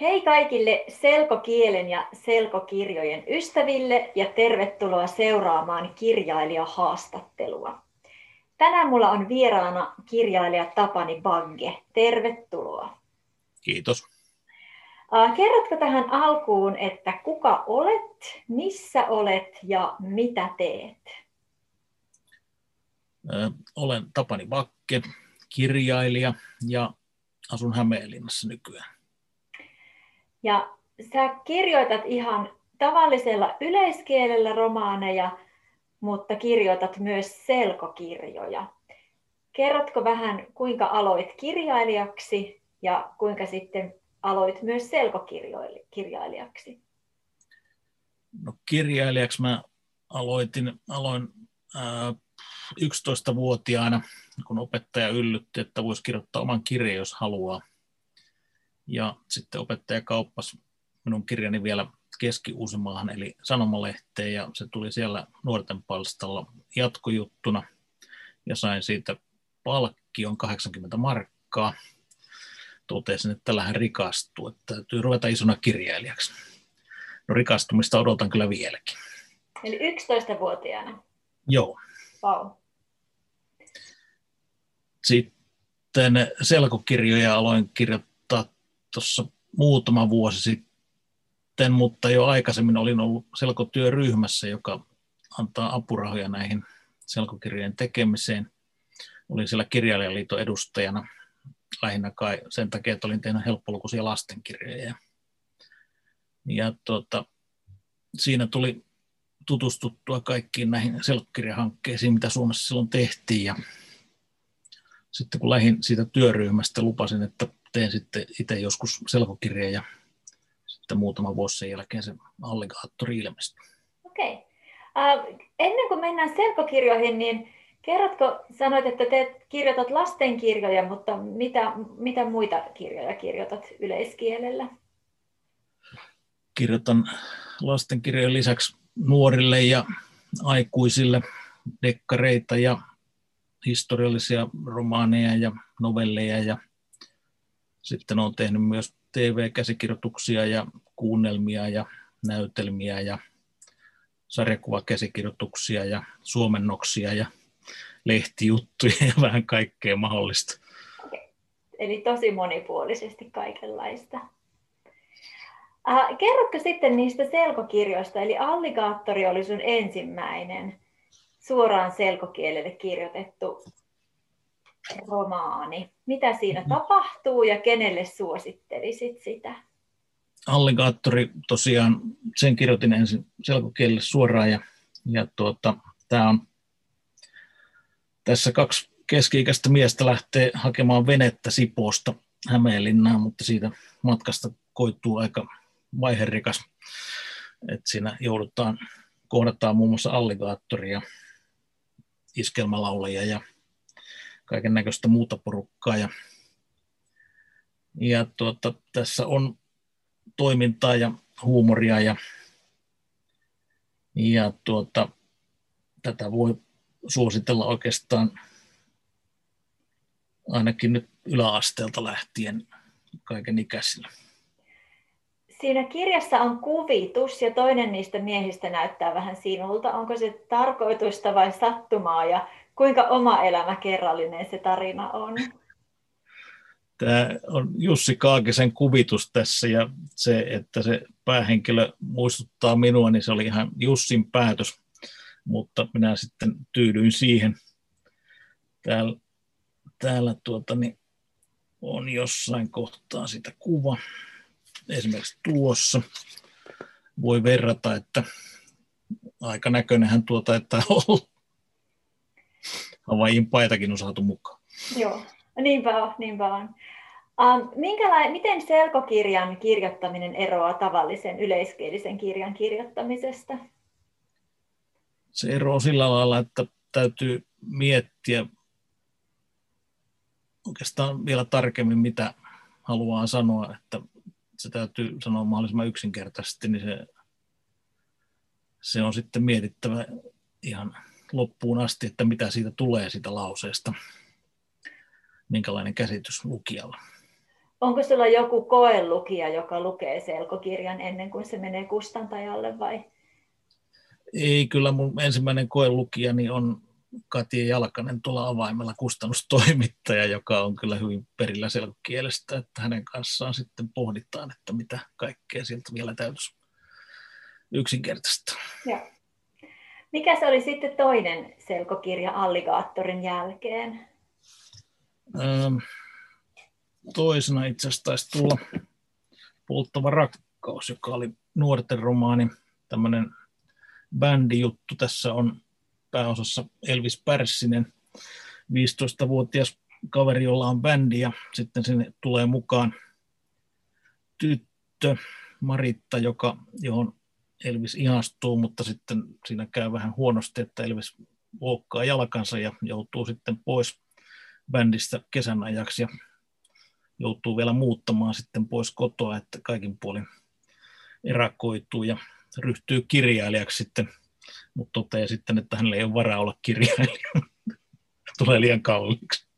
Hei kaikille selkokielen ja selkokirjojen ystäville ja tervetuloa seuraamaan kirjailijahaastattelua. Tänään mulla on vieraana kirjailija Tapani Bagge. Tervetuloa. Kiitos. Kerrotko tähän alkuun, että kuka olet, missä olet ja mitä teet? Olen Tapani Bakke, kirjailija ja asun Hämeenlinnassa nykyään. Ja sä kirjoitat ihan tavallisella yleiskielellä romaaneja, mutta kirjoitat myös selkokirjoja. Kerrotko vähän, kuinka aloit kirjailijaksi ja kuinka sitten aloit myös selkokirjailijaksi? No, kirjailijaksi mä aloitin, aloin ää, 11-vuotiaana, kun opettaja yllytti, että voisi kirjoittaa oman kirjan, jos haluaa. Ja sitten opettaja kauppasi minun kirjani vielä keski eli sanomalehteen, ja se tuli siellä nuorten palstalla jatkojuttuna, ja sain siitä palkkion 80 markkaa. Totesin, että täällähän rikastuu, että täytyy ruveta isona kirjailijaksi. No rikastumista odotan kyllä vieläkin. Eli 11-vuotiaana? Joo. Wow. Sitten selkokirjoja aloin kirjoittaa tuossa muutama vuosi sitten, mutta jo aikaisemmin olin ollut selkotyöryhmässä, joka antaa apurahoja näihin selkokirjojen tekemiseen. Olin siellä kirjailijaliiton edustajana lähinnä kai sen takia, että olin tehnyt helppolukuisia lastenkirjoja. Ja tuota, siinä tuli tutustuttua kaikkiin näihin selkkirjahankkeisiin, mitä Suomessa silloin tehtiin. Ja sitten kun lähdin siitä työryhmästä, lupasin, että teen sitten itse joskus selkokirjeen ja sitten muutama vuosi sen jälkeen se alligaattori ilmestyi. Okei. Okay. Uh, ennen kuin mennään selkokirjoihin, niin kerrotko, sanoit, että te kirjoitat lastenkirjoja, mutta mitä, mitä muita kirjoja kirjoitat yleiskielellä? Kirjoitan lastenkirjojen lisäksi nuorille ja aikuisille dekkareita ja historiallisia romaaneja ja novelleja ja sitten olen tehnyt myös TV-käsikirjoituksia ja kuunnelmia ja näytelmiä ja sarjakuvakäsikirjoituksia ja suomennoksia ja lehtijuttuja ja vähän kaikkea mahdollista. Eli tosi monipuolisesti kaikenlaista. Äh, kerrotko sitten niistä selkokirjoista, eli Alligaattori oli sun ensimmäinen suoraan selkokielelle kirjoitettu romaani. Mitä siinä mm-hmm. tapahtuu ja kenelle suosittelisit sitä? Alligaattori tosiaan, sen kirjoitin ensin selkokielelle suoraan ja, ja tuota, tämä on tässä kaksi keski-ikäistä miestä lähtee hakemaan venettä Sipoosta Hämeenlinnaan, mutta siitä matkasta koittuu aika vaiherikas. että siinä joudutaan, kohdataan muun muassa alligaattoria, iskelmälaulajia ja kaiken näköistä muuta porukkaa. Ja, ja tuota, tässä on toimintaa ja huumoria ja, ja tuota, tätä voi suositella oikeastaan ainakin nyt yläasteelta lähtien kaiken ikäisillä. Siinä kirjassa on kuvitus ja toinen niistä miehistä näyttää vähän sinulta. Onko se tarkoitusta vai sattumaa ja kuinka oma elämä kerrallinen se tarina on? Tämä on Jussi Kaakisen kuvitus tässä ja se, että se päähenkilö muistuttaa minua, niin se oli ihan Jussin päätös, mutta minä sitten tyydyin siihen. Täällä, täällä tuota, niin on jossain kohtaa sitä kuva esimerkiksi tuossa voi verrata, että aika näköinenhän tuo taitaa olla. Havaijin paitakin on saatu mukaan. Joo, niinpä on, niinpä on. Um, minkälainen, miten selkokirjan kirjoittaminen eroaa tavallisen yleiskielisen kirjan kirjoittamisesta? Se eroaa sillä lailla, että täytyy miettiä oikeastaan vielä tarkemmin, mitä haluaa sanoa, että se täytyy sanoa mahdollisimman yksinkertaisesti, niin se, se on sitten mietittävä ihan loppuun asti, että mitä siitä tulee siitä lauseesta, minkälainen käsitys lukijalla. Onko sulla joku koelukija, joka lukee selkokirjan ennen kuin se menee kustantajalle vai? Ei, kyllä mun ensimmäinen koelukijani on Katja Jalkanen tuolla avaimella kustannustoimittaja, joka on kyllä hyvin perillä selkokielestä, että hänen kanssaan sitten pohditaan, että mitä kaikkea sieltä vielä täytyisi yksinkertaista. Ja. Mikä se oli sitten toinen selkokirja Alligaattorin jälkeen? Ähm, toisena itse asiassa taisi tulla Polttava rakkaus, joka oli nuorten romaani, tämmöinen bändijuttu. Tässä on pääosassa Elvis Pärssinen, 15-vuotias kaveri, jolla on bändi ja sitten sinne tulee mukaan tyttö Maritta, joka, johon Elvis ihastuu, mutta sitten siinä käy vähän huonosti, että Elvis loukkaa jalkansa ja joutuu sitten pois bändistä kesän ajaksi ja joutuu vielä muuttamaan sitten pois kotoa, että kaikin puolin erakoituu ja ryhtyy kirjailijaksi sitten, mutta toteaa sitten, että hänellä ei ole varaa olla kirjailija. Tulee liian kalliiksi.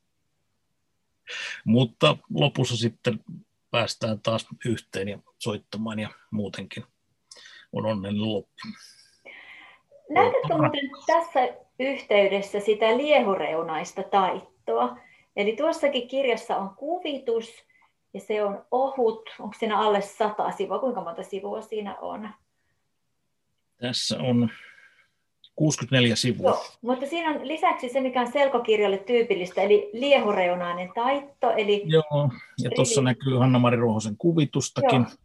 Mutta lopussa sitten päästään taas yhteen ja soittamaan ja muutenkin on onnellinen loppu. Näetkö muuten tässä yhteydessä sitä liehureunaista taittoa? Eli tuossakin kirjassa on kuvitus ja se on ohut. Onko siinä alle sata sivua? Kuinka monta sivua siinä on? Tässä on 64 sivua. Joo, mutta siinä on lisäksi se, mikä on selkokirjalle tyypillistä, eli liehureunainen taitto. Eli... Joo, ja tuossa näkyy Hanna-Mari Ruohosen kuvitustakin. Joo.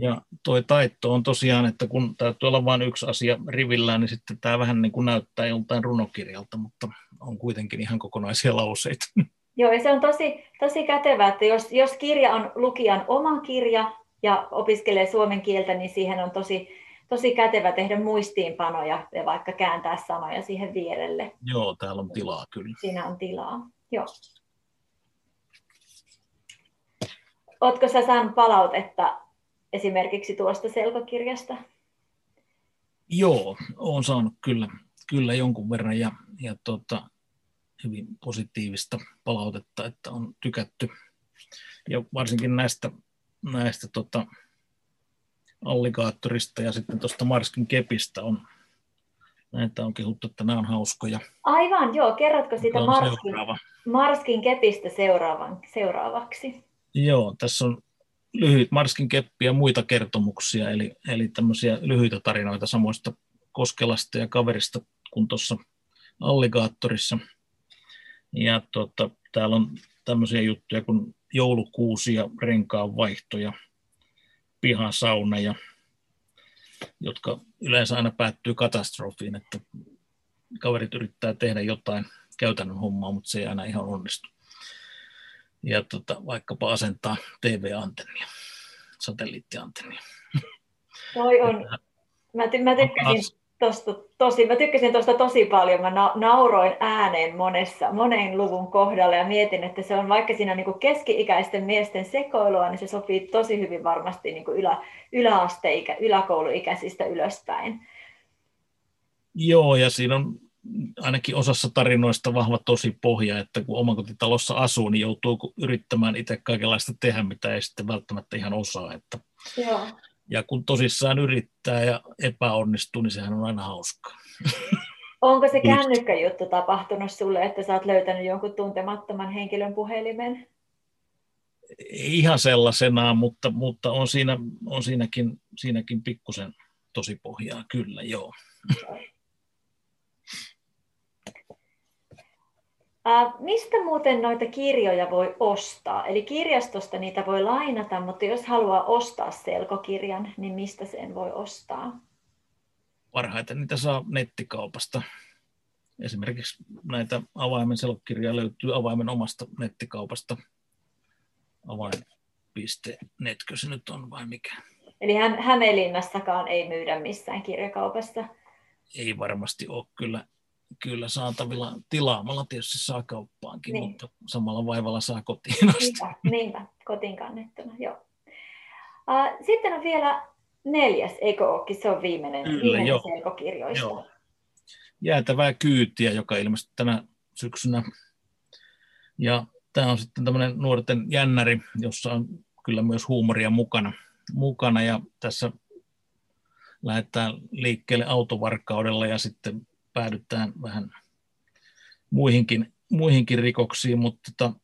Ja toi taitto on tosiaan, että kun täytyy olla vain yksi asia rivillään, niin sitten tämä vähän niin kuin näyttää joltain runokirjalta, mutta on kuitenkin ihan kokonaisia lauseita. Joo, ja se on tosi, tosi kätevää, että jos, jos kirja on lukijan oma kirja ja opiskelee suomen kieltä, niin siihen on tosi, tosi kätevä tehdä muistiinpanoja ja vaikka kääntää sanoja siihen vierelle. Joo, täällä on tilaa kyllä. Siinä on tilaa, joo. Oletko sä saanut palautetta esimerkiksi tuosta selkokirjasta? Joo, olen saanut kyllä, kyllä jonkun verran ja, ja tota, hyvin positiivista palautetta, että on tykätty. Ja varsinkin näistä, näistä tota, alligaattorista ja sitten tuosta Marskin kepistä on, näitä on kehuttu, että nämä on hauskoja. Aivan, joo. Kerrotko sitä Marskin, Marskin kepistä seuraavan, seuraavaksi? Joo, tässä on lyhyt Marskin keppi ja muita kertomuksia, eli, eli tämmöisiä lyhyitä tarinoita samoista Koskelasta ja kaverista kuin tuossa alligaattorissa. Ja tota, täällä on tämmöisiä juttuja kuin joulukuusi ja renkaan vaihto ja pihan sauna, ja, jotka yleensä aina päättyy katastrofiin, että kaverit yrittää tehdä jotain käytännön hommaa, mutta se ei aina ihan onnistu ja tota, vaikkapa asentaa TV-antennia, satelliittiantennia. Toi on, mä, ty- mä tykkäsin tosta tosi, mä tykkäsin tuosta tosi paljon. Mä na- nauroin ääneen monessa, monen luvun kohdalla ja mietin, että se on vaikka siinä niin keski-ikäisten miesten sekoilua, niin se sopii tosi hyvin varmasti niin ylä, yläasteikä, yläkouluikäisistä ylöspäin. Joo, ja siinä on ainakin osassa tarinoista vahva tosi pohja, että kun omakotitalossa asuu, niin joutuu yrittämään itse kaikenlaista tehdä, mitä ei sitten välttämättä ihan osaa. Että Joo. Ja kun tosissaan yrittää ja epäonnistuu, niin sehän on aina hauskaa. Onko se kännykkäjuttu tapahtunut sulle, että sä oot löytänyt jonkun tuntemattoman henkilön puhelimen? Ei ihan sellaisenaan, mutta, mutta on, siinä, on siinäkin, siinäkin pikkusen tosi pohjaa, kyllä joo. Mistä muuten noita kirjoja voi ostaa? Eli kirjastosta niitä voi lainata, mutta jos haluaa ostaa selkokirjan, niin mistä sen voi ostaa? Parhaiten niitä saa nettikaupasta. Esimerkiksi näitä avaimen selkokirjaa löytyy avaimen omasta nettikaupasta. Avain.netkö se nyt on vai mikä? Eli Hämeenlinnassakaan ei myydä missään kirjakaupassa? Ei varmasti ole kyllä kyllä saatavilla tilaamalla tietysti saa kauppaankin, niin. mutta samalla vaivalla saa kotiin asti. Niinpä, niinpä kotiin kannettuna, joo. Uh, sitten on vielä neljäs, eikö olekin? Se on viimeinen, kyllä, viimeinen joo. selkokirjoista. Joo. Jäätävää kyytiä, joka ilmestyi tänä syksynä. Ja tämä on sitten tämmöinen nuorten jännäri, jossa on kyllä myös huumoria mukana. mukana ja tässä lähdetään liikkeelle autovarkaudella ja sitten päädytään vähän muihinkin, muihinkin rikoksiin, mutta tota,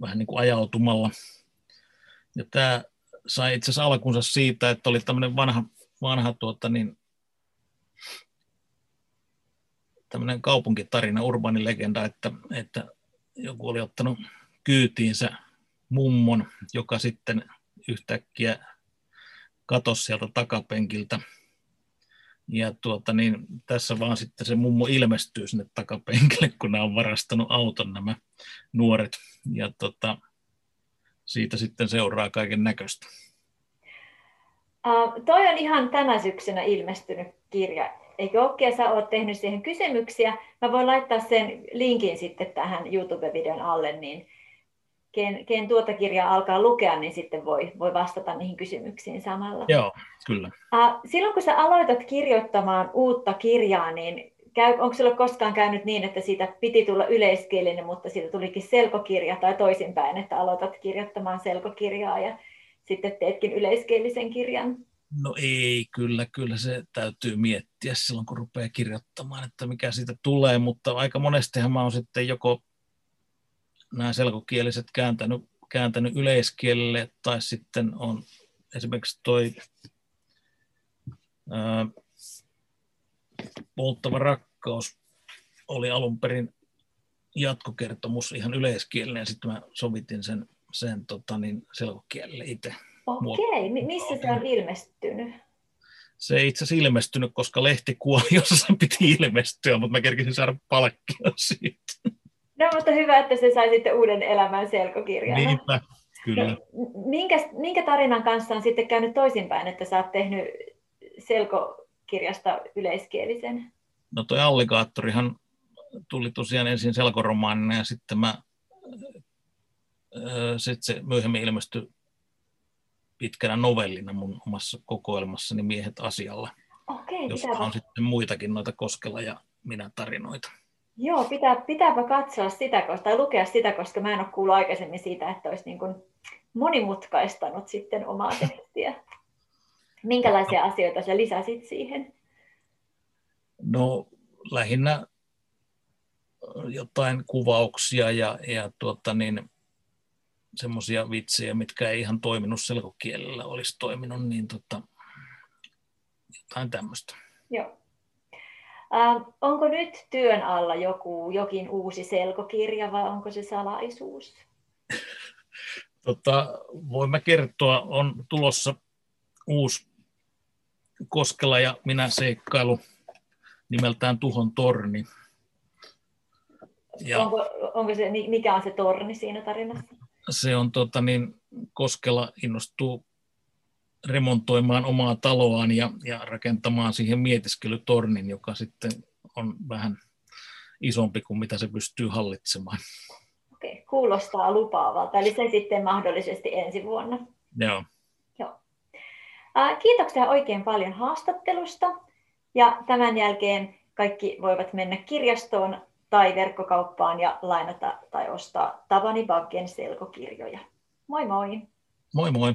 vähän niin kuin ajautumalla. Ja tämä sai itse asiassa alkunsa siitä, että oli tämmöinen vanha, vanha tuota, niin, tämmöinen kaupunkitarina, urbaanilegenda, että, että joku oli ottanut kyytiinsä mummon, joka sitten yhtäkkiä katosi sieltä takapenkiltä. Ja tuota, niin tässä vaan sitten se mummo ilmestyy sinne takapenkille, kun nämä on varastanut auton nämä nuoret. Ja tota, siitä sitten seuraa kaiken näköistä. Uh, toi on ihan tänä syksynä ilmestynyt kirja. Eikö Okke, sä oot tehnyt siihen kysymyksiä? Mä voin laittaa sen linkin sitten tähän YouTube-videon alle, niin ken, ken tuota kirjaa alkaa lukea, niin sitten voi, voi vastata niihin kysymyksiin samalla. Joo, kyllä. Uh, silloin kun sä aloitat kirjoittamaan uutta kirjaa, niin käy, onko sinulle koskaan käynyt niin, että siitä piti tulla yleiskielinen, mutta siitä tulikin selkokirja tai toisinpäin, että aloitat kirjoittamaan selkokirjaa ja sitten teetkin yleiskielisen kirjan? No ei, kyllä, kyllä se täytyy miettiä silloin, kun rupeaa kirjoittamaan, että mikä siitä tulee, mutta aika monestihan mä oon sitten joko nämä selkokieliset kääntänyt, kääntänyt yleiskielelle, tai sitten on esimerkiksi toi ää, Polttava rakkaus oli alun perin jatkokertomus ihan yleiskielinen, sitten mä sovitin sen, sen tota, niin selkokielelle itse. Okei, missä se on ilmestynyt? Se ei itse asiassa ilmestynyt, koska lehti kuoli, jossa sen piti ilmestyä, mutta mä kerkisin saada palkkia siitä. No, mutta hyvä, että se sai sitten uuden elämän selkokirjana. Niinpä, kyllä. No, minkä, minkä tarinan kanssa on sitten käynyt toisinpäin, että sä oot tehnyt selkokirjasta yleiskielisen? No toi Alligaattorihan tuli tosiaan ensin selkoromaanina ja sitten mä, sitten se myöhemmin ilmestyi pitkänä novellina mun omassa kokoelmassani Miehet asialla, Okei, jossa on sitten muitakin noita Koskela ja minä tarinoita. Joo, pitää, pitääpä katsoa sitä tai lukea sitä, koska mä en ole kuullut aikaisemmin siitä, että olisi niin kuin monimutkaistanut sitten omaa tekstiä. Minkälaisia asioita sä lisäsit siihen? No lähinnä jotain kuvauksia ja, ja tuota niin, semmoisia vitsejä, mitkä ei ihan toiminut selkokielellä, olisi toiminut, niin tota, jotain tämmöistä. Joo. Äh, onko nyt työn alla joku, jokin uusi selkokirja vai onko se salaisuus? tota, voin mä kertoa, on tulossa uusi Koskela ja minä seikkailu nimeltään Tuhon torni. Ja onko, onko se, mikä on se torni siinä tarinassa? Se on tota, niin, Koskela innostuu remontoimaan omaa taloaan ja, ja rakentamaan siihen mietiskelytornin, joka sitten on vähän isompi kuin mitä se pystyy hallitsemaan. Okei, kuulostaa lupaavalta. Eli se sitten mahdollisesti ensi vuonna. Joo. Joo. Kiitoksia oikein paljon haastattelusta. Ja tämän jälkeen kaikki voivat mennä kirjastoon tai verkkokauppaan ja lainata tai ostaa Tavani Baggen selkokirjoja. Moi moi! Moi moi!